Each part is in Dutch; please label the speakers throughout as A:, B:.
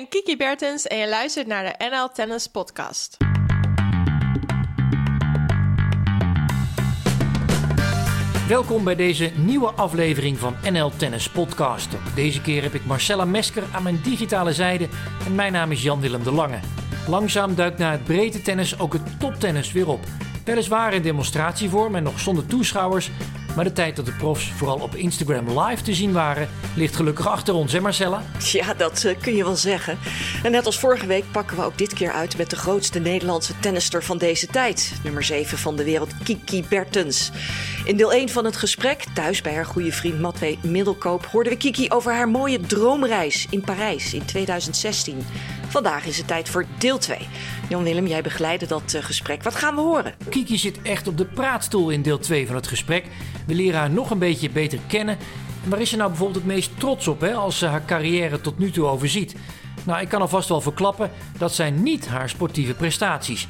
A: ben Kiki Bertens en je luistert naar de NL Tennis Podcast.
B: Welkom bij deze nieuwe aflevering van NL Tennis Podcast. Deze keer heb ik Marcella Mesker aan mijn digitale zijde en mijn naam is Jan-Willem de Lange. Langzaam duikt na het breedte tennis ook het toptennis weer op. Weliswaar in demonstratievorm en nog zonder toeschouwers, maar de tijd dat de profs vooral op Instagram live te zien waren, ligt gelukkig achter ons, hè Marcella?
C: Ja, dat uh, kun je wel zeggen. En net als vorige week pakken we ook dit keer uit met de grootste Nederlandse tennister van deze tijd. Nummer 7 van de wereld, Kiki Bertens. In deel 1 van het gesprek, thuis bij haar goede vriend Matwee Middelkoop, hoorden we Kiki over haar mooie droomreis in Parijs in 2016. Vandaag is het tijd voor deel 2. Jan-Willem, jij begeleidde dat uh, gesprek. Wat gaan we horen?
B: Kiki zit echt op de praatstoel in deel 2 van het gesprek. We leren haar nog een beetje beter kennen. En waar is ze nou bijvoorbeeld het meest trots op hè, als ze haar carrière tot nu toe overziet? Nou, ik kan alvast wel verklappen, dat zijn niet haar sportieve prestaties.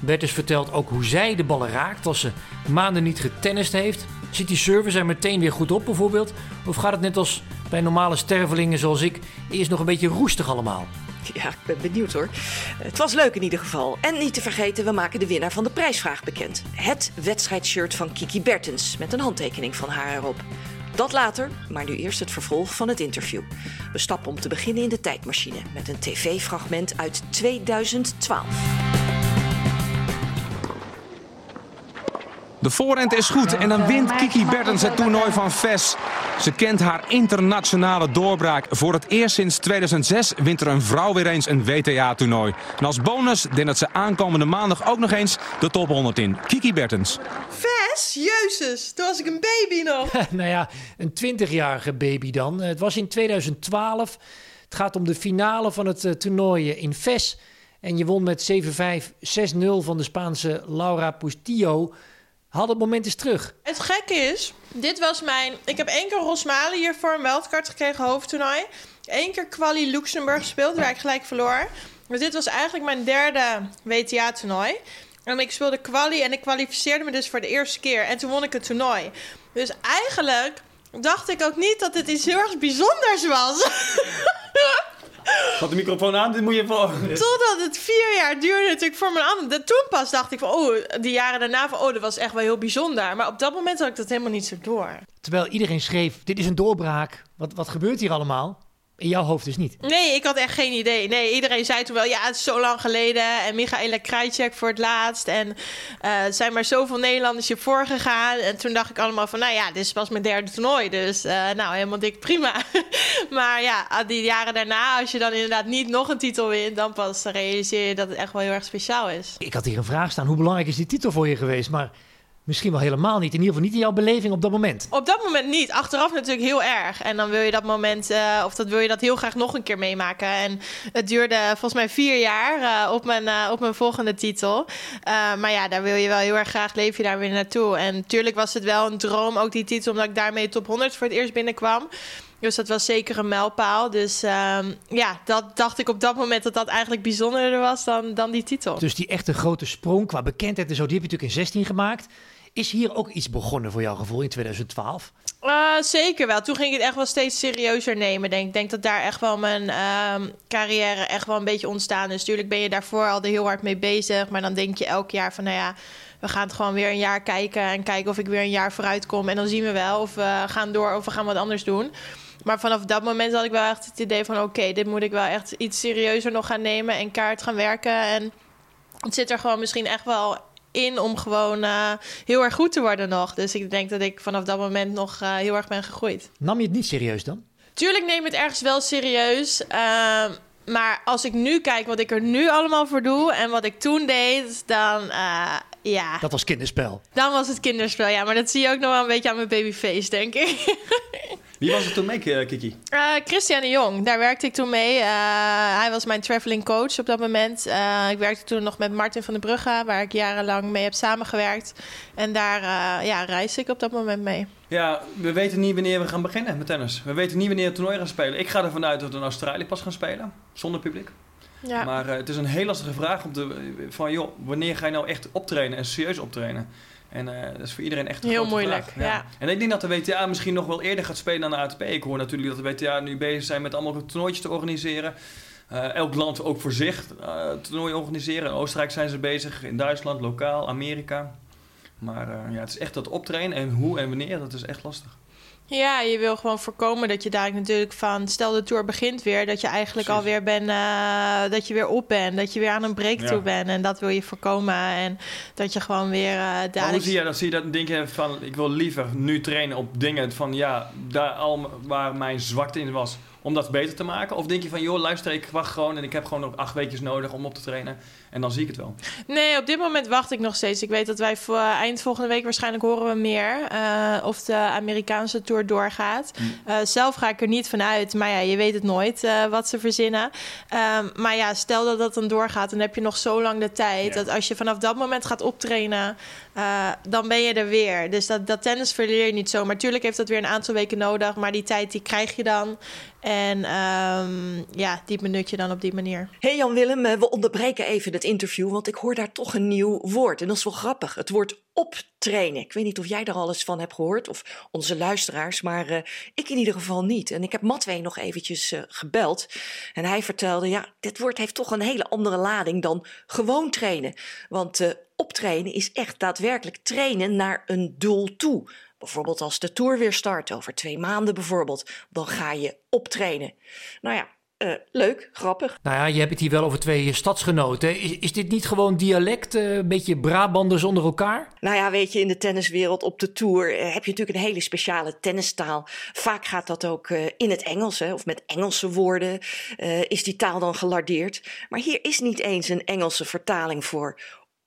B: Bertus vertelt ook hoe zij de ballen raakt als ze maanden niet getennist heeft. Zit die service er meteen weer goed op bijvoorbeeld? Of gaat het net als bij normale stervelingen zoals ik eerst nog een beetje roestig allemaal?
C: Ja, ik ben benieuwd hoor. Het was leuk in ieder geval. En niet te vergeten, we maken de winnaar van de prijsvraag bekend. Het wedstrijdshirt van Kiki Bertens met een handtekening van haar erop. Dat later, maar nu eerst het vervolg van het interview. We stappen om te beginnen in de tijdmachine met een tv-fragment uit 2012.
D: De voorhand is goed en dan wint Kiki Bertens het toernooi van VES. Ze kent haar internationale doorbraak. Voor het eerst sinds 2006 wint er een vrouw weer eens een WTA-toernooi. En als bonus dendert ze aankomende maandag ook nog eens de top 100 in. Kiki Bertens.
A: VES? Jezus, toen was ik een baby nog.
B: nou ja, een 20-jarige baby dan. Het was in 2012. Het gaat om de finale van het uh, toernooi in VES. En je won met 7-5, 6-0 van de Spaanse Laura Pustillo. Haal het moment eens terug.
A: Het gekke is, dit was mijn... Ik heb één keer Rosmalen hiervoor een wildcard gekregen, hoofdtoernooi. Eén keer Quali Luxemburg gespeeld, waar ik gelijk verloor. Dus dit was eigenlijk mijn derde WTA-toernooi. En ik speelde quali en ik kwalificeerde me dus voor de eerste keer. En toen won ik het toernooi. Dus eigenlijk dacht ik ook niet dat het iets heel erg bijzonders was.
E: Zat de microfoon aan? Dit moet je voor.
A: Totdat het vier jaar duurde natuurlijk voor mijn andere. Toen pas dacht ik van, oh, die jaren daarna van, oh, dat was echt wel heel bijzonder. Maar op dat moment had ik dat helemaal niet zo door.
B: Terwijl iedereen schreef, dit is een doorbraak. Wat, wat gebeurt hier allemaal? In jouw hoofd dus niet?
A: Nee, ik had echt geen idee. Nee, iedereen zei toen wel, ja, het is zo lang geleden. En Michaela Krajcek voor het laatst. En uh, er zijn maar zoveel Nederlanders je voorgegaan. En toen dacht ik allemaal van, nou ja, dit is pas mijn derde toernooi. Dus uh, nou, helemaal dik prima. maar ja, die jaren daarna, als je dan inderdaad niet nog een titel wint... dan pas realiseer je dat het echt wel heel erg speciaal is.
B: Ik had hier een vraag staan. Hoe belangrijk is die titel voor je geweest? Maar... Misschien wel helemaal niet. In ieder geval niet in jouw beleving op dat moment.
A: Op dat moment niet. Achteraf natuurlijk heel erg. En dan wil je dat moment, uh, of dat wil je dat heel graag nog een keer meemaken. En het duurde volgens mij vier jaar uh, op, mijn, uh, op mijn volgende titel. maar ja, daar wil je wel heel erg graag, leef je daar weer naartoe. En natuurlijk was het wel een droom, ook die titel, omdat ik daarmee top 100 voor het eerst binnenkwam. Dus dat was zeker een mijlpaal. Dus um, ja, dat dacht ik op dat moment dat dat eigenlijk bijzonderder was dan, dan die titel.
B: Dus die echte grote sprong qua bekendheid en zo, die heb je natuurlijk in 16 gemaakt. Is hier ook iets begonnen voor jouw gevoel in 2012?
A: Uh, zeker wel. Toen ging ik het echt wel steeds serieuzer nemen. Denk. Ik denk dat daar echt wel mijn uh, carrière echt wel een beetje ontstaan is. Tuurlijk ben je daarvoor al heel hard mee bezig. Maar dan denk je elk jaar van, nou ja, we gaan het gewoon weer een jaar kijken. En kijken of ik weer een jaar vooruit kom. En dan zien we wel of we gaan door of we gaan wat anders doen. Maar vanaf dat moment had ik wel echt het idee van... oké, dit moet ik wel echt iets serieuzer nog gaan nemen... en kaart gaan werken. En het zit er gewoon misschien echt wel in om gewoon uh, heel erg goed te worden nog. Dus ik denk dat ik vanaf dat moment nog uh, heel erg ben gegroeid.
B: Nam je het niet serieus dan?
A: Tuurlijk neem ik het ergens wel serieus. Uh, maar als ik nu kijk wat ik er nu allemaal voor doe en wat ik toen deed, dan ja.
B: Dat was kinderspel.
A: Dan was het kinderspel, ja. Maar dat zie je ook nog wel een beetje aan mijn babyface, denk ik.
E: Wie was er toen mee, Kiki?
A: Uh, Christian de Jong, daar werkte ik toen mee. Uh, hij was mijn traveling coach op dat moment. Uh, ik werkte toen nog met Martin van der Brugge, waar ik jarenlang mee heb samengewerkt. En daar ja, reisde ik op dat moment mee.
E: Ja, we weten niet wanneer we gaan beginnen met tennis. We weten niet wanneer het toernooi gaan spelen. Ik ga ervan uit dat we in Australië pas gaan spelen, zonder publiek. Ja. Maar uh, het is een heel lastige vraag om te, van joh, wanneer ga je nou echt optrainen en serieus optrainen? En uh, dat is voor iedereen echt een
A: Heel moeilijk,
E: vraag. Ja. En ik denk dat de WTA misschien nog wel eerder gaat spelen dan de ATP. Ik hoor natuurlijk dat de WTA nu bezig zijn met allemaal toernooitjes te organiseren. elk land ook voor zich uh, toernooi organiseren. In Oostenrijk zijn ze bezig, in Duitsland, lokaal, Amerika. Maar ja, het is echt dat optrainen en hoe en wanneer, dat is echt lastig.
A: Ja, je wil gewoon voorkomen dat je daar natuurlijk van... stel de tour begint weer, dat je eigenlijk alweer bent... Uh, dat je weer op bent, dat je weer aan een break toe bent. En dat wil je voorkomen en dat je gewoon weer uh,
E: dadelijk... Hoe zie je dat? Zie je dat denk je van... ik wil liever nu trainen op dingen van... ja, daar al waar mijn zwakte in was om dat beter te maken? Of denk je van, joh, luister, ik wacht gewoon en ik heb gewoon nog acht weekjes nodig om op te trainen en dan zie ik het wel?
A: Nee, op dit moment wacht ik nog steeds. Ik weet dat wij voor eind volgende week waarschijnlijk horen we meer uh, of de Amerikaanse tour doorgaat. Uh, zelf ga ik er niet vanuit, maar ja, je weet het nooit uh, wat ze verzinnen. Um, maar ja, stel dat dat dan doorgaat, dan heb je nog zo lang de tijd dat als je vanaf dat moment gaat optrainen, dan ben je er weer. Dus dat, dat tennis verleer je niet zo. Maar natuurlijk heeft dat weer een aantal weken nodig, maar die tijd die krijg je dan. En um, ja, die benut je dan op die manier.
C: Hey Jan-Willem, we onderbreken even het interview, want ik hoor daar toch een nieuw woord. En dat is wel grappig. Het woord optrainen. Ik weet niet of jij er al eens van hebt gehoord, of onze luisteraars, maar uh, ik in ieder geval niet. En ik heb Matwee nog eventjes uh, gebeld. En hij vertelde, ja, dit woord heeft toch een hele andere lading dan gewoon trainen. Want optrainen is echt daadwerkelijk trainen naar een doel toe. Bijvoorbeeld als de tour weer start, over twee maanden bijvoorbeeld, dan ga je optrainen. Nou ja, uh, leuk, grappig.
B: Nou ja, je hebt het hier wel over twee stadsgenoten. Is, is dit niet gewoon dialect, uh, een beetje Brabanders onder elkaar?
C: Nou ja, weet je, in de tenniswereld op de tour uh, heb je natuurlijk een hele speciale tennistaal. Vaak gaat dat ook in het Engels, hè, of met Engelse woorden is die taal dan gelardeerd. Maar hier is niet eens een Engelse vertaling voor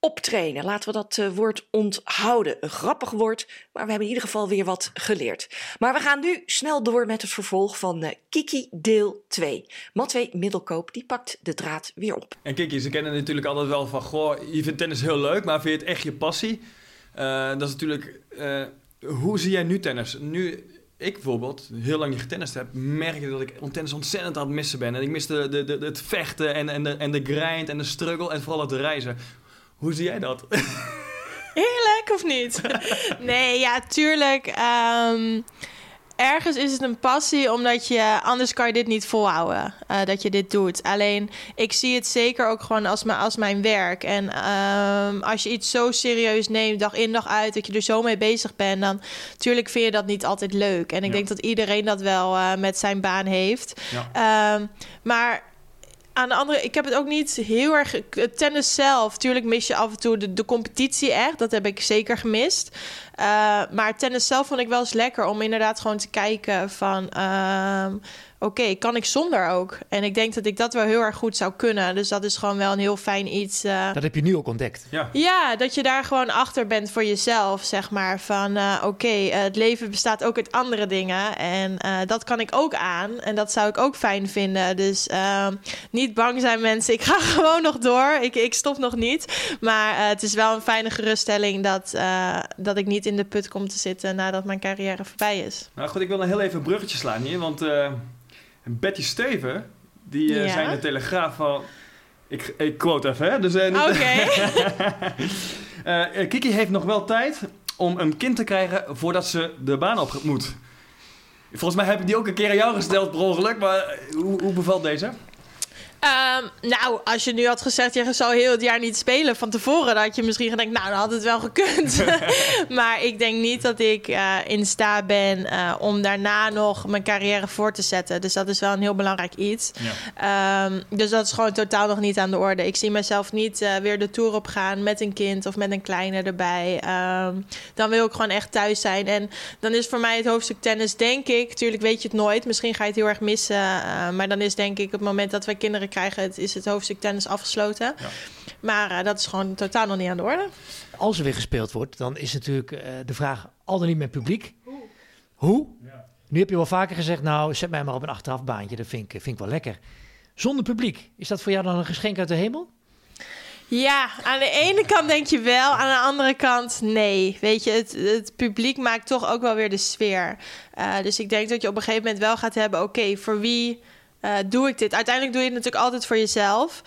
C: optrainen. Laten we dat uh, woord onthouden. Een grappig woord, maar we hebben in ieder geval weer wat geleerd. Maar we gaan nu snel door met het vervolg van uh, Kiki deel 2. Matwee Middelkoop die pakt de draad weer op.
E: En Kiki, ze kennen natuurlijk altijd wel van... Goh, je vindt tennis heel leuk, maar vind je het echt je passie? Uh, dat is natuurlijk... hoe zie jij nu tennis? Nu ik bijvoorbeeld heel lang niet getennist heb, merk ik dat ik tennis ontzettend aan het missen ben. En ik mis de, de, de, het vechten en, en, de, en de grind en de struggle en vooral het reizen. Hoe zie jij dat?
A: Heerlijk of niet? nee, ja, tuurlijk. Um, ergens is het een passie, omdat je anders kan je dit niet volhouden. Uh, dat je dit doet. Alleen ik zie het zeker ook gewoon als, mijn, als mijn werk. En um, als je iets zo serieus neemt, dag in dag uit, dat je er zo mee bezig bent, dan natuurlijk vind je dat niet altijd leuk. En ik denk dat iedereen dat wel uh, met zijn baan heeft. Ja. Um, maar aan de andere, ik heb het ook niet heel erg. Tennis zelf, tuurlijk mis je af en toe de, de competitie echt. Dat heb ik zeker gemist. Uh, maar tennis zelf vond ik wel eens lekker om inderdaad gewoon te kijken van. Uh, oké, kan ik zonder ook? En ik denk dat ik dat wel heel erg goed zou kunnen. Dus dat is gewoon wel een heel fijn iets. Uh...
B: Dat heb je nu ook ontdekt.
A: Ja. ja, dat je daar gewoon achter bent voor jezelf, zeg maar. Van uh, oké, uh, het leven bestaat ook uit andere dingen. En dat kan ik ook aan. En dat zou ik ook fijn vinden. Dus ehm, niet bang zijn mensen. Ik ga gewoon nog door. Ik, ik stop nog niet. Maar het is wel een fijne geruststelling dat, dat ik niet in de put kom te zitten nadat mijn carrière voorbij is.
E: Nou goed, ik wil nog heel even een bruggetje slaan hier. Want en Betty Steven, die uh, zei in de Telegraaf van... Ik, ik quote even, hè. Dus,
A: uh, Oké.
E: uh, Kiki heeft nog wel tijd om een kind te krijgen voordat ze de baan op moet. Volgens mij heb ik die ook een keer aan jou gesteld per ongeluk, maar hoe, hoe bevalt deze?
A: Um, nou, als je nu had gezegd, je zou heel het jaar niet spelen van tevoren, dan had je misschien gedacht, nou, dan had het wel gekund. maar ik denk niet dat ik uh, in staat ben uh, om daarna nog mijn carrière voor te zetten. Dus dat is wel een heel belangrijk iets. Ja. Um, dus dat is gewoon totaal nog niet aan de orde. Ik zie mezelf niet uh, weer de tour op gaan met een kind of met een kleine erbij. Um, dan wil ik gewoon echt thuis zijn. En dan is voor mij het hoofdstuk tennis, denk ik, natuurlijk weet je het nooit. Misschien ga je het heel erg missen. maar dan is denk ik het moment dat wij kinderen krijgen, het, is het hoofdstuk tennis afgesloten. Ja. Maar uh, dat is gewoon totaal nog niet aan de orde.
B: Als er weer gespeeld wordt, dan is natuurlijk uh, de vraag al dan niet met publiek. Hoe? Hoe? Ja. Nu heb je wel vaker gezegd, nou zet mij maar op een achterafbaantje, dat vind ik, vind ik wel lekker. Zonder publiek, is dat voor jou dan een geschenk uit de hemel?
A: Ja, aan de ene kant denk je wel, aan de andere kant nee. Weet je, het, het publiek maakt toch ook wel weer de sfeer. Uh, dus ik denk dat je op een gegeven moment wel gaat hebben, oké, okay, voor wie uh, doe ik dit? Uiteindelijk doe je het natuurlijk altijd voor jezelf.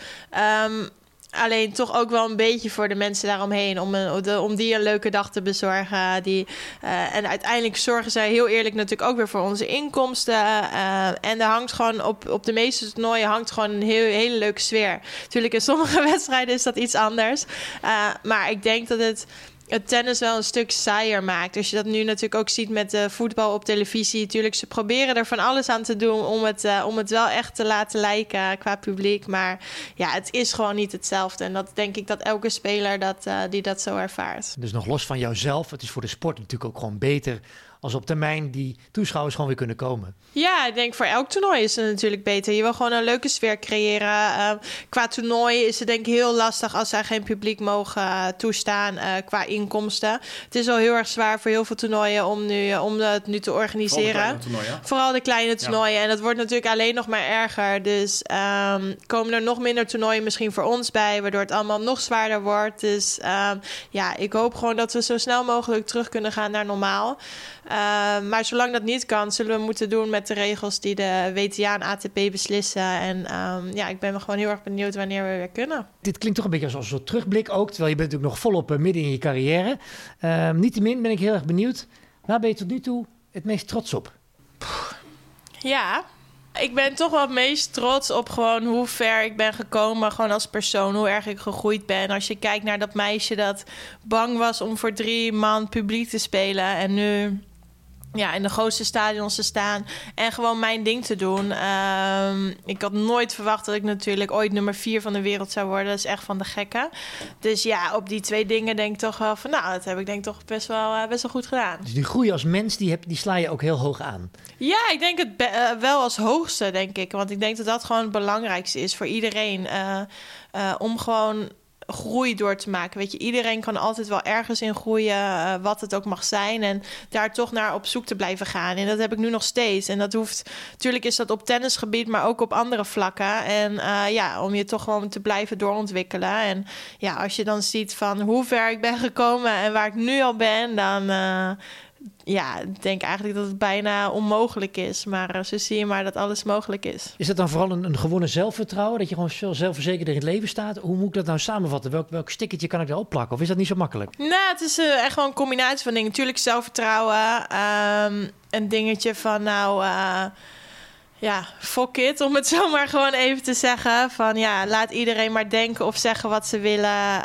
A: Um, Alleen toch ook wel een beetje voor de mensen daaromheen. Om, om die een leuke dag te bezorgen. Die, uh, en uiteindelijk zorgen zij heel eerlijk natuurlijk ook weer voor onze inkomsten. Uh, en er hangt gewoon op, op de meeste toernooien hangt gewoon een heel, hele leuke sfeer. Natuurlijk in sommige wedstrijden is dat iets anders. Maar ik denk dat het het tennis wel een stuk saaier maakt. Als je dat nu natuurlijk ook ziet met de voetbal op televisie. Natuurlijk, ze proberen er van alles aan te doen om het, uh, om het wel echt te laten lijken qua publiek. Maar ja, het is gewoon niet hetzelfde. En dat denk ik dat elke speler dat, uh, die dat zo ervaart.
B: Dus nog los van jouzelf, het is voor de sport natuurlijk ook gewoon beter als op termijn die toeschouwers gewoon weer kunnen komen.
A: Ja, ik denk voor elk toernooi is het natuurlijk beter. Je wil gewoon een leuke sfeer creëren. Uh, qua toernooi is het denk ik heel lastig als zij geen publiek mogen uh, toestaan uh, qua inkomsten. Het is al heel erg zwaar voor heel veel toernooien om, nu, om het nu te organiseren.
E: Vooral de kleine toernooien.
A: Vooral de kleine toernooien. Ja. En dat wordt natuurlijk alleen nog maar erger. Dus um, komen er nog minder toernooien misschien voor ons bij, waardoor het allemaal nog zwaarder wordt. Dus um, ja, ik hoop gewoon dat we zo snel mogelijk terug kunnen gaan naar normaal. Uh, maar zolang dat niet kan, zullen we moeten doen met de regels die de WTA en ATP beslissen. En um, ja, ik ben gewoon heel erg benieuwd wanneer we weer kunnen.
B: Dit klinkt toch een beetje als een soort terugblik ook, terwijl je bent natuurlijk nog volop uh, midden in je carrière. Uh, Niettemin ben ik heel erg benieuwd, waar ben je tot nu toe het meest trots op?
A: Ja, ik ben toch wel het meest trots op gewoon hoe ver ik ben gekomen. Gewoon als persoon, hoe erg ik gegroeid ben. Als je kijkt naar dat meisje dat bang was om voor drie man publiek te spelen. En nu ja, in de grootste stadions te staan en gewoon mijn ding te doen. Um, ik had nooit verwacht dat ik natuurlijk ooit nummer vier van de wereld zou worden. Dat is echt van de gekken. Dus ja, op die twee dingen denk ik toch wel van... nou, dat heb ik denk ik toch best wel, uh, best wel goed gedaan.
B: Dus die groei als mens, die, heb, die sla je ook heel hoog aan?
A: Ja, ik denk het uh, wel als hoogste, denk ik. Want ik denk dat dat gewoon het belangrijkste is voor iedereen. Uh, om gewoon groei door te maken. Weet je, iedereen kan altijd wel ergens in groeien, uh, wat het ook mag zijn. En daar toch naar op zoek te blijven gaan. En dat heb ik nu nog steeds. En dat hoeft, natuurlijk is dat op tennisgebied, maar ook op andere vlakken. En uh, ja, om je toch gewoon te blijven doorontwikkelen. En ja, als je dan ziet van hoe ver ik ben gekomen en waar ik nu al ben, dan. Uh, ja, ik denk eigenlijk dat het bijna onmogelijk is. Maar zo zie je maar dat alles mogelijk is.
B: Is dat dan vooral een, een gewone zelfvertrouwen? Dat je gewoon zelfverzekerd in het leven staat? Hoe moet ik dat nou samenvatten? Welk, welk stickertje kan ik erop plakken? Of is dat niet zo makkelijk?
A: Nou, het is uh, echt wel een combinatie van dingen. Natuurlijk zelfvertrouwen. Um, een dingetje van nou... Uh, ja, fuck it, om het zo maar gewoon even te zeggen. Van ja, laat iedereen maar denken of zeggen wat ze willen.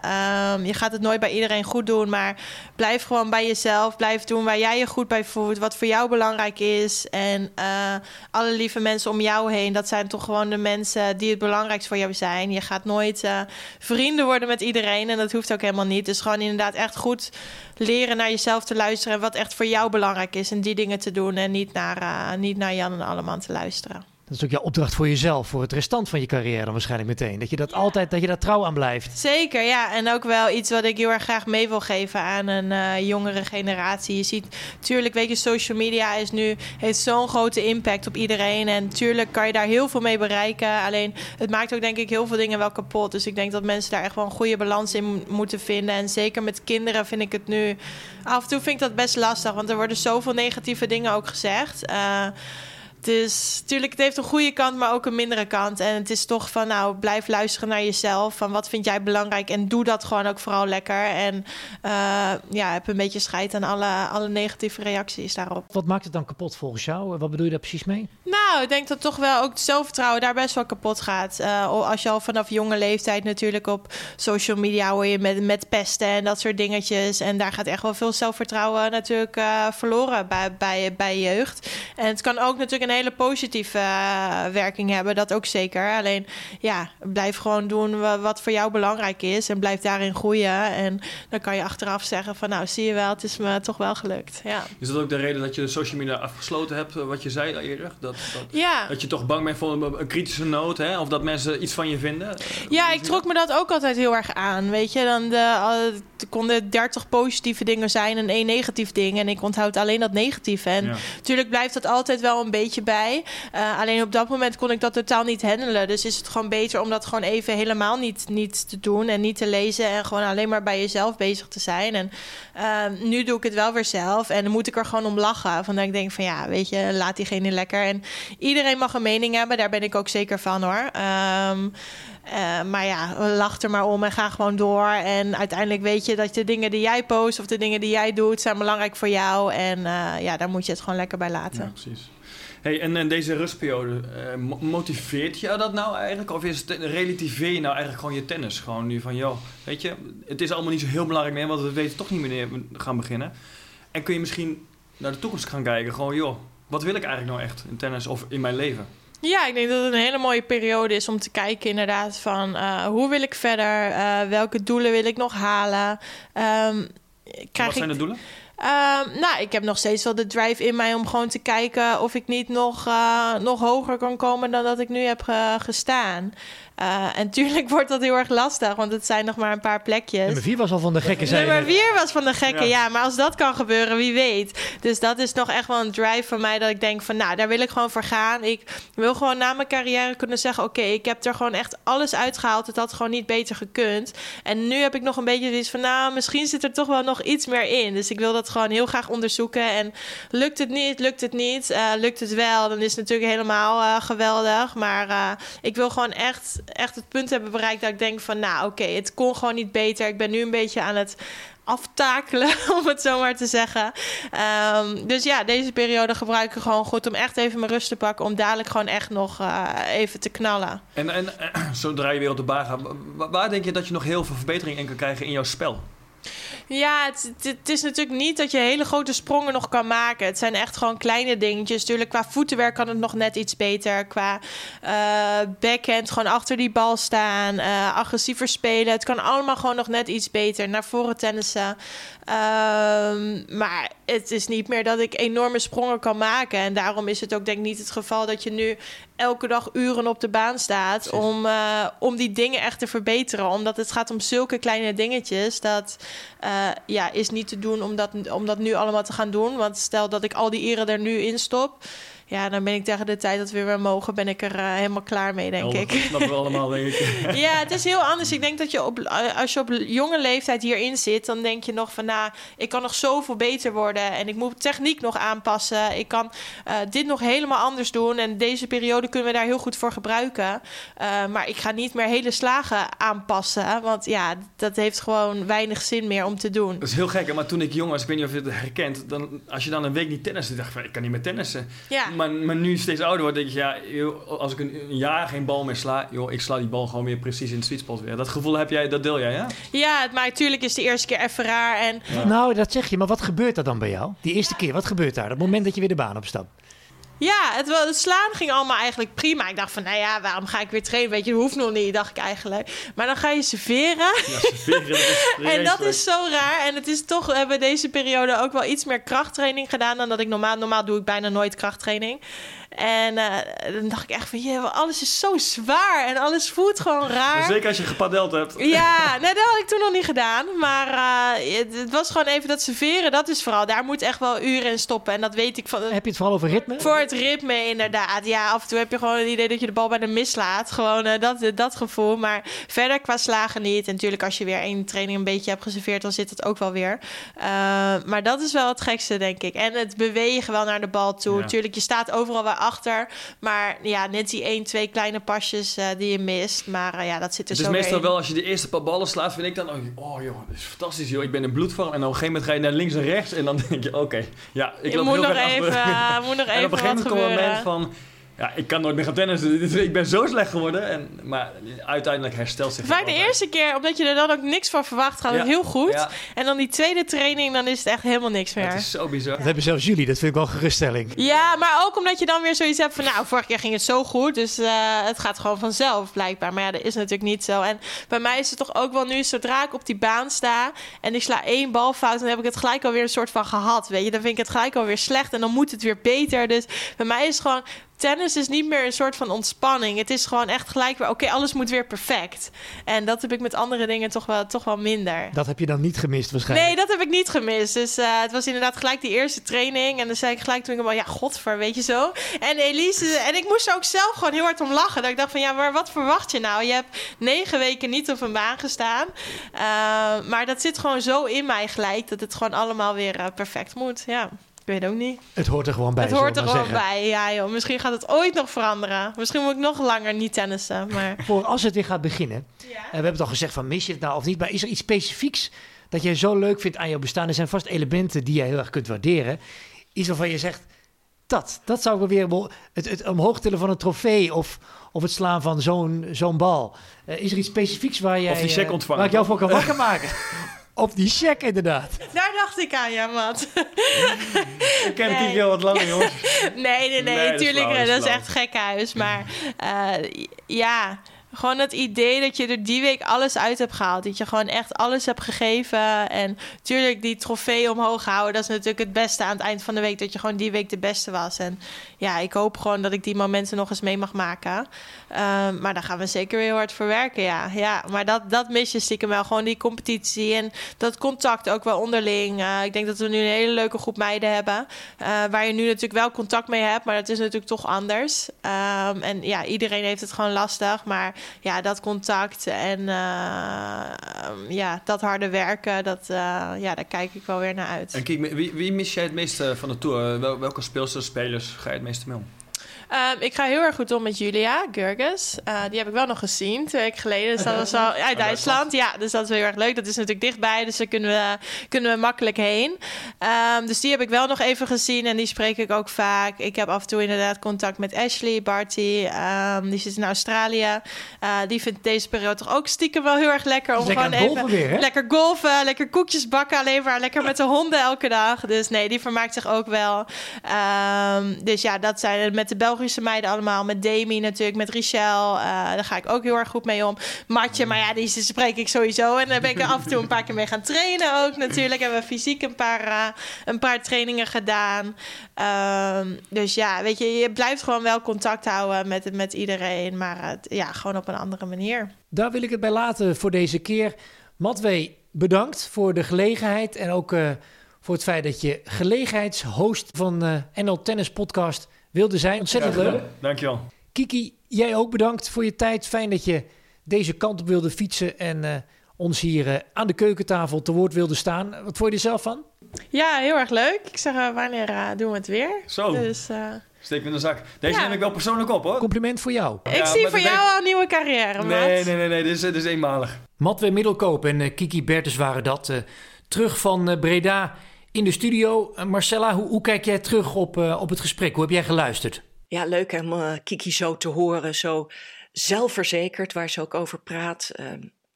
A: Um, je gaat het nooit bij iedereen goed doen, maar blijf gewoon bij jezelf. Blijf doen waar jij je goed bij voelt, wat voor jou belangrijk is. En uh, alle lieve mensen om jou heen, dat zijn toch gewoon de mensen die het belangrijkst voor jou zijn. Je gaat nooit uh, vrienden worden met iedereen en dat hoeft ook helemaal niet. Dus gewoon inderdaad echt goed leren naar jezelf te luisteren en wat echt voor jou belangrijk is. En die dingen te doen en niet naar, uh, niet naar Jan en Alleman te luisteren.
B: Dat is ook jouw opdracht voor jezelf, voor het restant van je carrière dan waarschijnlijk meteen. Dat je dat ja. altijd, dat je daar trouw aan blijft.
A: Zeker, ja. En ook wel iets wat ik heel erg graag mee wil geven aan een uh, jongere generatie. Je ziet, tuurlijk, weet je, social media is nu, heeft zo'n grote impact op iedereen. En tuurlijk kan je daar heel veel mee bereiken. Alleen, het maakt ook denk ik heel veel dingen wel kapot. Dus ik denk dat mensen daar echt wel een goede balans in moeten vinden. En zeker met kinderen vind ik het nu... Af en toe vind ik dat best lastig, want er worden zoveel negatieve dingen ook gezegd. Uh, dus natuurlijk, het heeft een goede kant, maar ook een mindere kant. En het is toch van, nou, blijf luisteren naar jezelf. Van wat vind jij belangrijk? En doe dat gewoon ook vooral lekker. En uh, ja, heb een beetje scheid aan alle, alle negatieve reacties daarop.
B: Wat maakt het dan kapot volgens jou? Wat bedoel je daar precies mee?
A: Nou, ik denk dat toch wel ook het zelfvertrouwen daar best wel kapot gaat. Uh, als je al vanaf jonge leeftijd natuurlijk op social media hoor je met, met pesten en dat soort dingetjes. En daar gaat echt wel veel zelfvertrouwen natuurlijk uh, verloren bij, bij, bij jeugd. En het kan ook natuurlijk een hele positieve uh, werking hebben, dat ook zeker. Alleen ja, blijf gewoon doen wat voor jou belangrijk is en blijf daarin groeien. En dan kan je achteraf zeggen van nou, zie je wel, het is me toch wel gelukt. Ja.
E: Is dat ook de reden dat je de social media afgesloten hebt, wat je zei eerder? Dat, dat, ja. dat je toch bang bent voor een, kritische noot, hè? of dat mensen iets van je vinden?
A: Ja, ik trok me dat ook altijd heel erg aan. Weet je, dan de, er konden 30 positieve dingen zijn en één negatief ding. En ik onthoud alleen dat negatieve. En ja. natuurlijk blijft dat altijd wel een beetje bij. Uh, alleen op dat moment kon ik dat totaal niet handelen. Dus is het gewoon beter om dat gewoon even helemaal niet, niet te doen en niet te lezen. En gewoon alleen maar bij jezelf bezig te zijn. En uh, nu doe ik het wel weer zelf. En dan moet ik er gewoon om lachen. Van dat ik denk van ja, weet je, laat diegene lekker. En iedereen mag een mening hebben. Daar ben ik ook zeker van hoor. Um, maar ja, lach er maar om en ga gewoon door. En uiteindelijk weet je dat de dingen die jij post of de dingen die jij doet, zijn belangrijk voor jou. En ja, daar moet je het gewoon lekker bij laten.
E: Ja, precies. Hey, en, en deze rustperiode, uh, motiveert je dat nou eigenlijk? Of is het, relativeer je nou eigenlijk gewoon je tennis? Gewoon nu van, joh, weet je, het is allemaal niet zo heel belangrijk meer, want we weten toch niet wanneer we gaan beginnen. En kun je misschien naar de toekomst gaan kijken, gewoon, joh, wat wil ik eigenlijk nou echt in tennis of in mijn leven?
A: Ja, ik denk dat het een hele mooie periode is om te kijken inderdaad van uh, hoe wil ik verder? Uh, welke doelen wil ik nog halen? Um,
E: wat zijn de doelen?
A: Ehm, nou, ik heb nog steeds wel de drive in mij om gewoon te kijken of ik niet nog, uh, nog hoger kan komen dan dat ik nu heb uh, gestaan. Uh, en tuurlijk wordt dat heel erg lastig, want het zijn nog maar een paar plekjes.
B: Nummer 4 was al van de gekke
A: zijn. Nummer 4 was van de gekke, ja. Maar als dat kan gebeuren, wie weet. Dus dat is nog echt wel een drive van mij dat ik denk van... nou, daar wil ik gewoon voor gaan. Ik wil gewoon na mijn carrière kunnen zeggen... oké, ik heb er gewoon echt alles uitgehaald. Het had gewoon niet beter gekund. En nu heb ik nog een beetje zoiets van... nou, misschien zit er toch wel nog iets meer in. Dus ik wil dat gewoon heel graag onderzoeken. En lukt het niet, lukt het niet. Uh, lukt het wel, dan is het natuurlijk helemaal uh, geweldig. Maar uh, ik wil gewoon echt echt het punt hebben bereikt dat ik denk van, nou oké, het kon gewoon niet beter. Ik ben nu een beetje aan het aftakelen, om het zo maar te zeggen. Um, dus ja, deze periode gebruik ik gewoon goed om echt even mijn rust te pakken. Om dadelijk gewoon echt nog uh, even te knallen.
E: En, en zodra je weer op de baan gaat, waar denk je dat je nog heel veel verbetering in kan krijgen in jouw spel?
A: Ja, het, het, is natuurlijk niet dat je hele grote sprongen nog kan maken. Het zijn echt gewoon kleine dingetjes. Tuurlijk, qua voetenwerk kan het nog net iets beter. Qua uh, backhand, gewoon achter die bal staan. Uh, agressiever spelen. Het kan allemaal gewoon nog net iets beter. Naar voren tennissen. Um, maar het is niet meer dat ik enorme sprongen kan maken. En daarom is het ook denk ik niet het geval dat je nu elke dag uren op de baan staat om, uh, om die dingen echt te verbeteren. Omdat het gaat om zulke kleine dingetjes. Dat uh, ja, is niet te doen om dat, om dat nu allemaal te gaan doen. Want stel dat ik al die eren er nu in stop ja, dan ben ik tegen de tijd dat we weer mogen, ben ik er uh, helemaal klaar mee, denk ik.
E: Dat snappen we allemaal, denk ik.
A: ja, het is heel anders. Ik denk dat je op, als je op jonge leeftijd hierin zit, dan denk je nog van, nou, ik kan nog zoveel beter worden en ik moet techniek nog aanpassen. Ik kan uh, dit nog helemaal anders doen en deze periode kunnen we daar heel goed voor gebruiken. Uh, maar ik ga niet meer hele slagen aanpassen, want ja, dat heeft gewoon weinig zin meer om te doen.
E: Dat is heel gek, maar toen ik jong was, ik weet niet of je het herkent, dan, als je dan een week niet tennissen, dacht ik, ik kan niet meer tennissen. Ja maar, maar nu steeds ouder wordt, denk ik, ja, als ik een, een, jaar geen bal meer sla, joh, ik sla die bal gewoon weer precies in het sweet spot weer. Dat gevoel heb jij, dat deel jij, ja?
A: Ja, maar natuurlijk is de eerste keer even raar. En...
B: Nou, dat zeg je, maar wat gebeurt er dan bij jou? Die eerste keer, wat gebeurt daar? Op het moment dat je weer de baan opstapt?
A: Ja, het, het, slaan ging allemaal eigenlijk prima. Ik dacht van, nou ja, waarom ga ik weer trainen? Weet je, dat hoeft nog niet, dacht ik eigenlijk. Maar dan ga je serveren. Ja, serveren en dat is zo raar. En het is toch, we hebben deze periode ook wel iets meer krachttraining gedaan dan dat ik normaal... Normaal doe ik bijna nooit krachttraining. En uh, dan dacht ik echt van, je, alles is zo zwaar en alles voelt gewoon raar.
E: Zeker als je gepadeld hebt.
A: Ja, nee, dat had ik toen nog niet gedaan. Maar uh, het, was gewoon even dat serveren, dat is vooral, daar moet echt wel uren in stoppen. En dat weet ik van...
B: Heb je het vooral over ritme?
A: Voor het ritme, inderdaad. Ja, af en toe heb je gewoon het idee dat je de bal bijna mislaat. Gewoon uh, dat, dat gevoel. Maar verder qua slagen niet. En natuurlijk als je weer één training een beetje hebt geserveerd, dan zit het ook wel weer. maar dat is wel het gekste, denk ik. En het bewegen wel naar de bal toe. Ja. Tuurlijk, je staat overal waar achter. Maar ja, net die één, twee kleine pasjes uh, die je mist. Maar uh, ja, dat zit er
E: dus
A: zo
E: meestal wel als je de eerste paar ballen slaat, vind ik dan... Oh joh, dat is fantastisch joh. Ik ben in bloedvorm. En op een gegeven moment ga je naar links en rechts. En dan denk je, oké, okay, ja, ik
A: je
E: loop
A: moet
E: heel
A: nog even, uh, moet nog even
E: En op een gegeven moment moment van ja, ik kan nooit meer gaan tennissen. Ik ben zo slecht geworden. En, maar uiteindelijk herstelt zich
A: Vaak de eerste keer, omdat je er dan ook niks van verwacht, gaat het heel goed. En dan die tweede training, dan is het echt helemaal niks meer.
E: Dat is zo bizar.
B: Dat hebben zelfs jullie, dat vind ik wel geruststelling.
A: Ja, maar ook omdat je dan weer zoiets hebt van... nou, vorige keer ging het zo goed, dus uh, het gaat gewoon vanzelf blijkbaar. Maar ja, dat is natuurlijk niet zo. En bij mij is het toch ook wel nu, zodra ik op die baan sta... en ik sla één bal fout, dan heb ik het gelijk alweer een soort van gehad. Weet je, dan vind ik het gelijk alweer slecht en dan moet het weer beter. Dus bij mij is het gewoon tennis is niet meer een soort van ontspanning. Het is gewoon echt gelijk weer, oké, alles moet weer perfect. En dat heb ik met andere dingen toch wel, toch wel minder.
B: Dat heb je dan niet gemist waarschijnlijk?
A: Nee, dat heb ik niet gemist. Dus uh, het was inderdaad gelijk die eerste training. En dan zei ik gelijk toen ik hem ja, godver, weet je zo. En Elise, en ik moest er ook zelf gewoon heel hard om lachen. Dat ik dacht van, ja, maar wat verwacht je nou? Je hebt negen weken niet op een baan gestaan. Uh, maar dat zit gewoon zo in mij gelijk, dat het gewoon allemaal weer uh, perfect moet, ja. Ik weet ook niet.
B: Het hoort er gewoon bij.
A: Het hoort er gewoon bij, ja joh. Misschien gaat het ooit nog veranderen. Misschien moet ik nog langer niet tennissen. Maar...
B: Voor als het weer gaat beginnen. Ja. Uh, we hebben het al gezegd van mis je het nou of niet. Maar is er iets specifieks dat jij zo leuk vindt aan jouw bestaan? Er zijn vast elementen die jij heel erg kunt waarderen. Iets waarvan je zegt, dat, dat zou ik weer... Het, het omhoog tillen van een trofee of, of het slaan van zo'n zo'n bal. Uh, is er iets specifieks waar jij...
E: Of die check ontvangen.
B: waar ik jou voor kan wakker maken? Op die check, inderdaad.
A: Daar dacht ik aan, ja, Mat.
E: ik ken nee. Al wat langer, jongens.
A: Nee, nee, nee, natuurlijk. Dat, dat, is echt gek huis. Maar uh, ja, gewoon het idee dat je er die week alles uit hebt gehaald. Dat je gewoon echt alles hebt gegeven. En natuurlijk die trofee omhoog houden. Dat is natuurlijk het beste aan het eind van de week. Dat je gewoon die week de beste was. En ja, ik hoop gewoon dat ik die momenten nog eens mee mag maken. Ehm, maar daar gaan we zeker weer hard voor werken, ja. ja maar dat, dat mis je stiekem wel. Gewoon die competitie en dat contact ook wel onderling. Uh, ik denk dat we nu een hele leuke groep meiden hebben. Uh, waar je nu natuurlijk wel contact mee hebt. Maar dat is natuurlijk toch anders. Um, en ja, iedereen heeft het gewoon lastig. Maar ja, dat contact en uh, ja, dat harde werken, dat, uh, ja, daar kijk ik wel weer naar uit.
E: En kijk, wie, wie mis jij het meeste van de tour? Wel, welke speelsters, spelers ga je het meeste mee om?
A: Um, ik ga heel erg goed om met Julia Gurges. Uh, die heb ik wel nog gezien twee weken geleden. Dus dat was al uit Duitsland. Ja, dus dat is heel erg leuk. Dat is natuurlijk dichtbij, dus daar kunnen we, kunnen we makkelijk heen. Um, dus die heb ik wel nog even gezien en die spreek ik ook vaak. Ik heb af en toe inderdaad contact met Ashley Barty. Um, die zit in Australië. Uh, die vindt deze periode toch ook stiekem wel heel erg lekker.
B: Om lekker gewoon even weer,
A: lekker golven, lekker koekjes bakken. Alleen maar lekker met de honden elke dag. Dus nee, die vermaakt zich ook wel. dus ja, dat zijn met de Belgische Belgische meiden allemaal. Met Demi natuurlijk, met Richel. Uh, daar ga ik ook heel erg goed mee om. Matje, maar ja, die spreek ik sowieso. En daar ben ik er af en toe een paar keer mee gaan trainen ook natuurlijk. Hebben we fysiek een paar, uh, een paar trainingen gedaan. Um, dus ja, weet je, je blijft gewoon wel contact houden met, met iedereen. Maar het, ja, gewoon op een andere manier.
B: Daar wil ik het bij laten voor deze keer. Matwee, bedankt voor de gelegenheid en ook voor het feit dat je gelegenheidshost van uh, NL Tennis Podcast wilde zijn. Ontzettend leuk.
E: Dankjewel.
B: Kiki, jij ook bedankt voor je tijd. Fijn dat je deze kant op wilde fietsen en uh, ons hier uh, aan de keukentafel te woord wilde staan. Wat vond je er zelf van?
A: Ja, heel erg leuk. Ik zeg, uh, wanneer doen we het weer?
E: Zo. Dus, Steek me in de zak. Deze ja. neem ik wel persoonlijk op, hoor.
B: Compliment voor jou.
A: Ik ja, zie voor jou al een nieuwe carrière,
E: Nee, nee, nee, nee. Dit is, dit is eenmalig.
B: Matwe Middelkoop en Kiki Bertens waren dat. terug van Breda in de studio. Eh, Marcella, hoe, hoe kijk jij terug op, uh, op het gesprek? Hoe heb jij geluisterd?
C: Ja, leuk om uh, Kiki zo te horen. Zo zelfverzekerd, waar ze ook over praat. Uh,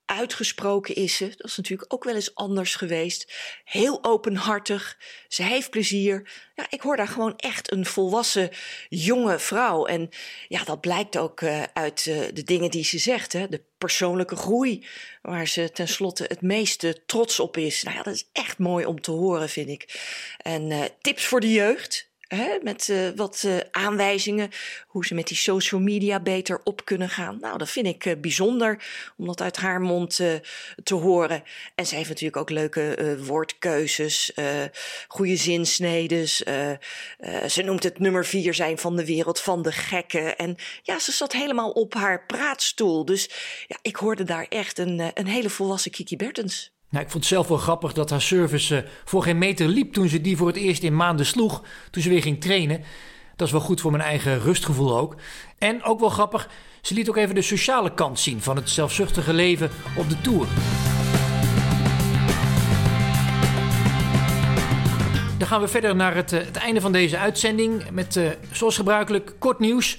C: uitgesproken is ze. Dat is natuurlijk ook wel eens anders geweest. Heel openhartig. Ze heeft plezier. Ja, ik hoor daar gewoon echt een volwassen jonge vrouw. En ja, dat blijkt ook uh, uit uh, de dingen die ze zegt. Hè? De persoonlijke groei, waar ze tenslotte het meeste trots op is. Nou ja, dat is echt mooi om te horen, vind ik. En uh, tips voor de jeugd. Hè, met uh, wat uh, aanwijzingen hoe ze met die social media beter op kunnen gaan. Nou, dat vind ik uh, bijzonder om dat uit haar mond te horen. En zij heeft natuurlijk ook leuke woordkeuzes, goede zinsneden. ze noemt het nummer vier zijn van de wereld van de gekken. En ja, ze zat helemaal op haar praatstoel. Dus ja, ik hoorde daar echt een, een hele volwassen Kiki Bertens.
B: Nou, ik vond het zelf wel grappig dat haar service uh, voor geen meter liep toen ze die voor het eerst in maanden sloeg. Toen ze weer ging trainen. Dat is wel goed voor mijn eigen rustgevoel ook. En ook wel grappig, ze liet ook even de sociale kant zien van het zelfzuchtige leven op de tour. Dan gaan we verder naar het, uh, het einde van deze uitzending met uh, zoals gebruikelijk kort nieuws.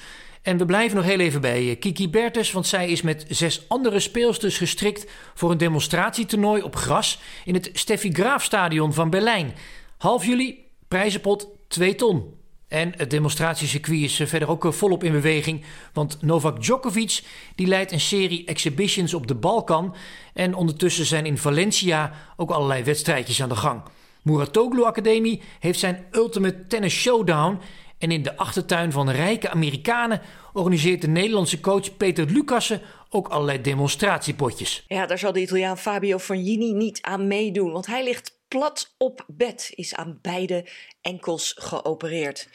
B: En we blijven nog heel even bij eh, Kiki Bertens, want zij is met zes andere speelsters gestrikt voor een demonstratietoernooi op gras in het Steffi Graaf Stadion van Berlijn. Half juli, prijzenpot 2 ton. En het demonstratiecircuit is eh, verder ook eh, volop in beweging. Want Novak Djokovic die leidt een serie exhibitions op de Balkan. En ondertussen zijn in Valencia ook allerlei wedstrijdjes aan de gang. Muratoglu Academie heeft zijn Ultimate Tennis Showdown. En in de achtertuin van rijke Amerikanen organiseert de Nederlandse coach Peter Lucassen ook allerlei demonstratiepotjes.
C: Ja, daar zal de Italiaan Fabio Fognini niet aan meedoen, want hij ligt plat op bed, is aan beide enkels geopereerd.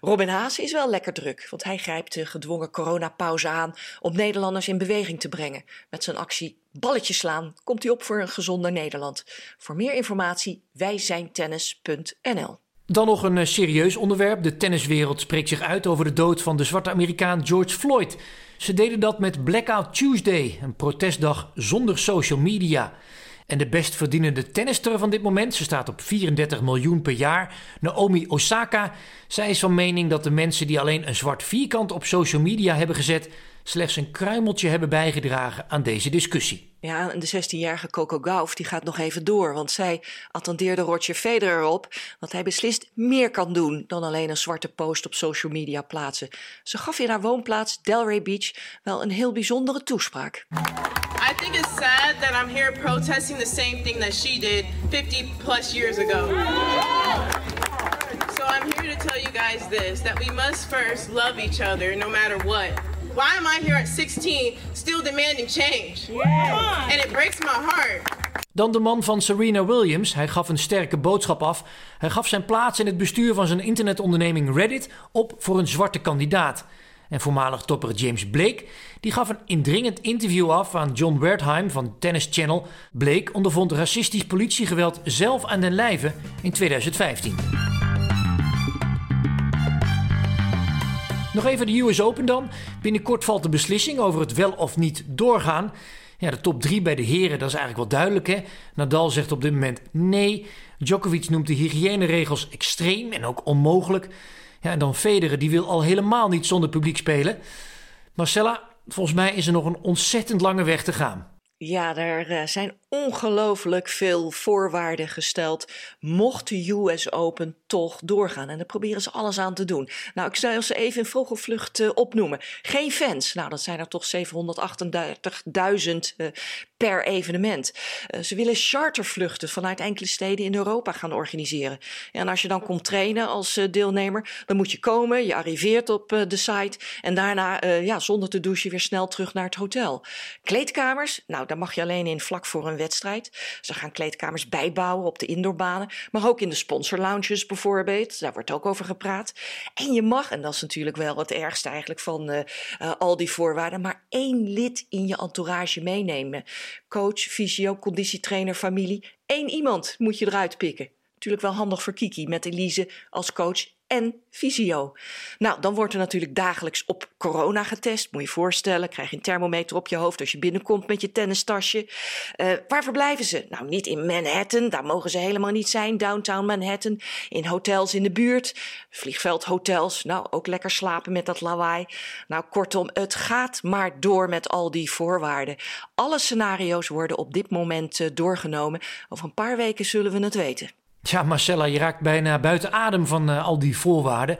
C: Robin Haas is wel lekker druk, want hij grijpt de gedwongen coronapauze aan om Nederlanders in beweging te brengen. Met zijn actie Balletjes slaan komt hij op voor een gezonder Nederland. Voor meer informatie wijzijntennis.nl
B: Dan nog een serieus onderwerp. De tenniswereld spreekt zich uit over de dood van de zwarte Amerikaan George Floyd. Ze deden dat met Blackout Tuesday, een protestdag zonder social media. En de best verdienende tennister van dit moment, ze staat op 34 miljoen per jaar, Naomi Osaka. Zij is van mening dat de mensen die alleen een zwart vierkant op social media hebben gezet, slechts een kruimeltje hebben bijgedragen aan deze discussie.
C: Ja, en de 16-jarige Coco Gauff die gaat nog even door, want zij attendeerde Roger Federer op dat hij beslist meer kan doen dan alleen een zwarte post op social media plaatsen. Ze gaf in haar woonplaats Delray Beach wel een heel bijzondere toespraak. I think it's sad that I'm here protesting the same thing that she did 50 plus years ago. So I'm here to tell you guys this that we must first love each other no matter what. Why am I here at 16 still demanding change? Yeah. And it breaks my heart.
B: Dan de man van Serena Williams. Hij gaf een sterke boodschap af. Hij gaf zijn plaats in het bestuur van zijn internetonderneming Reddit op voor een zwarte kandidaat. En voormalig topper James Blake die gaf een indringend interview af aan John Wertheim van Tennis Channel. Blake ondervond racistisch politiegeweld zelf aan den lijve in 2015. Nog even de US Open dan. Binnenkort valt de beslissing over het wel of niet doorgaan. Ja, de top 3 bij de heren, dat is eigenlijk wel duidelijk. Hè? Nadal zegt op dit moment nee. Djokovic noemt de hygiëneregels extreem en ook onmogelijk. Ja, en dan Federer, die wil al helemaal niet zonder publiek spelen. Marcella, volgens mij is er nog een ontzettend lange weg te gaan.
C: Ja, er eh, zijn ongelooflijk veel voorwaarden gesteld. Mocht de US Open toch doorgaan. En daar proberen ze alles aan te doen. Nou, ik zal ze even in vogelvlucht uh, opnoemen. Geen fans. Nou, dat zijn er toch 738.000 uh, per evenement. Ze willen chartervluchten vanuit enkele steden in Europa gaan organiseren. En als je dan komt trainen als deelnemer, dan moet je komen. Je arriveert op de site. En daarna, ja, zonder te douchen, weer snel terug naar het hotel. Kleedkamers, nou, daar mag je alleen in vlak voor een wedstrijd. Ze gaan kleedkamers bijbouwen op de indoorbanen. Maar ook in de sponsorlounges bijvoorbeeld. Daar wordt ook over gepraat. En je mag, en dat is natuurlijk wel het ergste eigenlijk van al die voorwaarden, maar één lid in je entourage meenemen coach, fysio, conditietrainer, familie. Eén iemand moet je eruit pikken. Natuurlijk wel handig voor Kiki met Elise als coach en visio. Nou, dan wordt er natuurlijk dagelijks op corona getest. Moet je je voorstellen, krijg je een thermometer op je hoofd als je binnenkomt met je tennistasje. Uh, waar verblijven ze? Nou, niet in Manhattan, daar mogen ze helemaal niet zijn. Downtown Manhattan, in hotels in de buurt, vliegveldhotels. Nou, ook lekker slapen met dat lawaai. Nou, kortom, het gaat maar door met al die voorwaarden. Alle scenario's worden op dit moment uh, doorgenomen. Over een paar weken zullen we het weten.
B: Ja, Marcella, je raakt bijna buiten adem van uh, al die voorwaarden.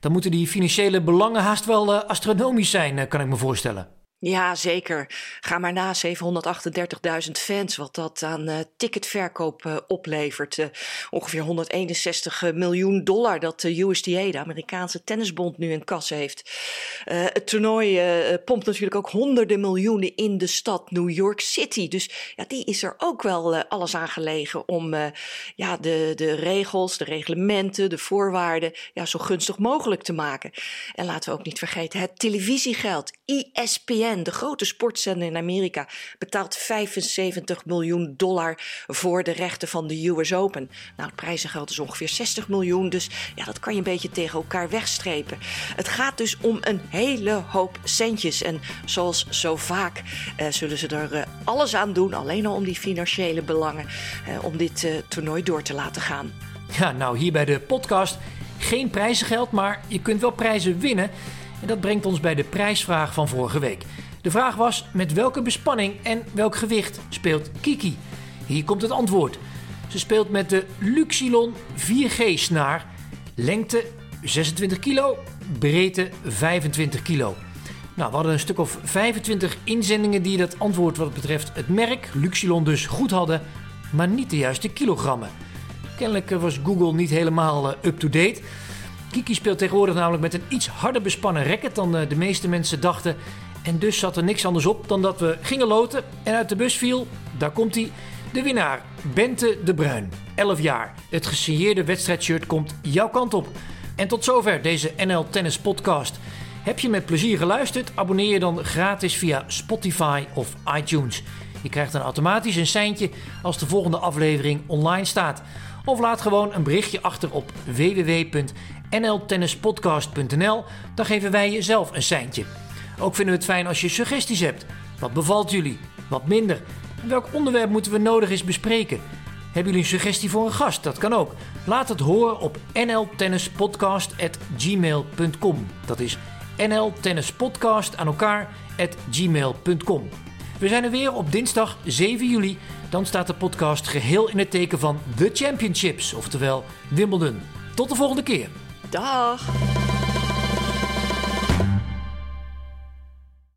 B: Dan moeten die financiële belangen haast wel uh, astronomisch zijn, uh, kan ik me voorstellen.
C: Ja, zeker. Ga maar na 738.000 fans, wat dat aan uh, ticketverkoop uh, oplevert. Uh, ongeveer 161 miljoen dollar dat de USDA, de Amerikaanse tennisbond, nu in kas heeft. het toernooi pompt natuurlijk ook honderden miljoenen in de stad New York City. Dus ja, die is er ook wel alles aan gelegen om ja, de, de regels, de reglementen, de voorwaarden ja, zo gunstig mogelijk te maken. En laten we ook niet vergeten het televisiegeld, ESPN de grote sportzender in Amerika, betaalt 75 miljoen dollar voor de rechten van de US Open. Nou, het prijzengeld is ongeveer 60 miljoen, dus ja, dat kan je een beetje tegen elkaar wegstrepen. Het gaat dus om een hele hoop centjes. En zoals zo vaak eh, zullen ze er eh, alles aan doen, alleen al om die financiële belangen, eh, om dit eh, toernooi door te laten gaan.
B: Ja, nou hier bij de podcast geen prijzengeld, maar je kunt wel prijzen winnen. En dat brengt ons bij de prijsvraag van vorige week. De vraag was: met welke bespanning en welk gewicht speelt Kiki? Hier komt het antwoord. Ze speelt met de Luxilon 4G-snaar. Lengte 26 kilo, breedte 25 kilo. Nou, we hadden een stuk of 25 inzendingen die dat antwoord wat betreft het merk, Luxilon dus, goed hadden, maar niet de juiste kilogrammen. Kennelijk was Google niet helemaal eh, up-to-date. Kiki speelt tegenwoordig namelijk met een iets harder bespannen racket dan eh, de meeste mensen dachten. En dus zat er niks anders op dan dat we gingen loten en uit de bus viel, daar komt hij, de winnaar, Bente de Bruin, 11 jaar. Het gesigneerde wedstrijdshirt komt jouw kant op. En tot zover deze NL Tennis Podcast. Heb je met plezier geluisterd? Abonneer je dan gratis via Spotify of iTunes. Je krijgt dan automatisch een seintje als de volgende aflevering online staat. Of laat gewoon een berichtje achter op www.nltennispodcast.nl. Dan geven wij je zelf een seintje. Ook vinden we het fijn als je suggesties hebt. Wat bevalt jullie? Wat minder? Welk onderwerp moeten we nodig eens bespreken? Hebben jullie een suggestie voor een gast? Dat kan ook. Laat het horen op nltennispodcast.gmail.com. Dat is nltennispodcast aan elkaar gmail.com. We zijn er weer op dinsdag 7 juli. Dan staat de podcast geheel in het teken van The Championships, oftewel Wimbledon. Tot de volgende keer.
C: Dag.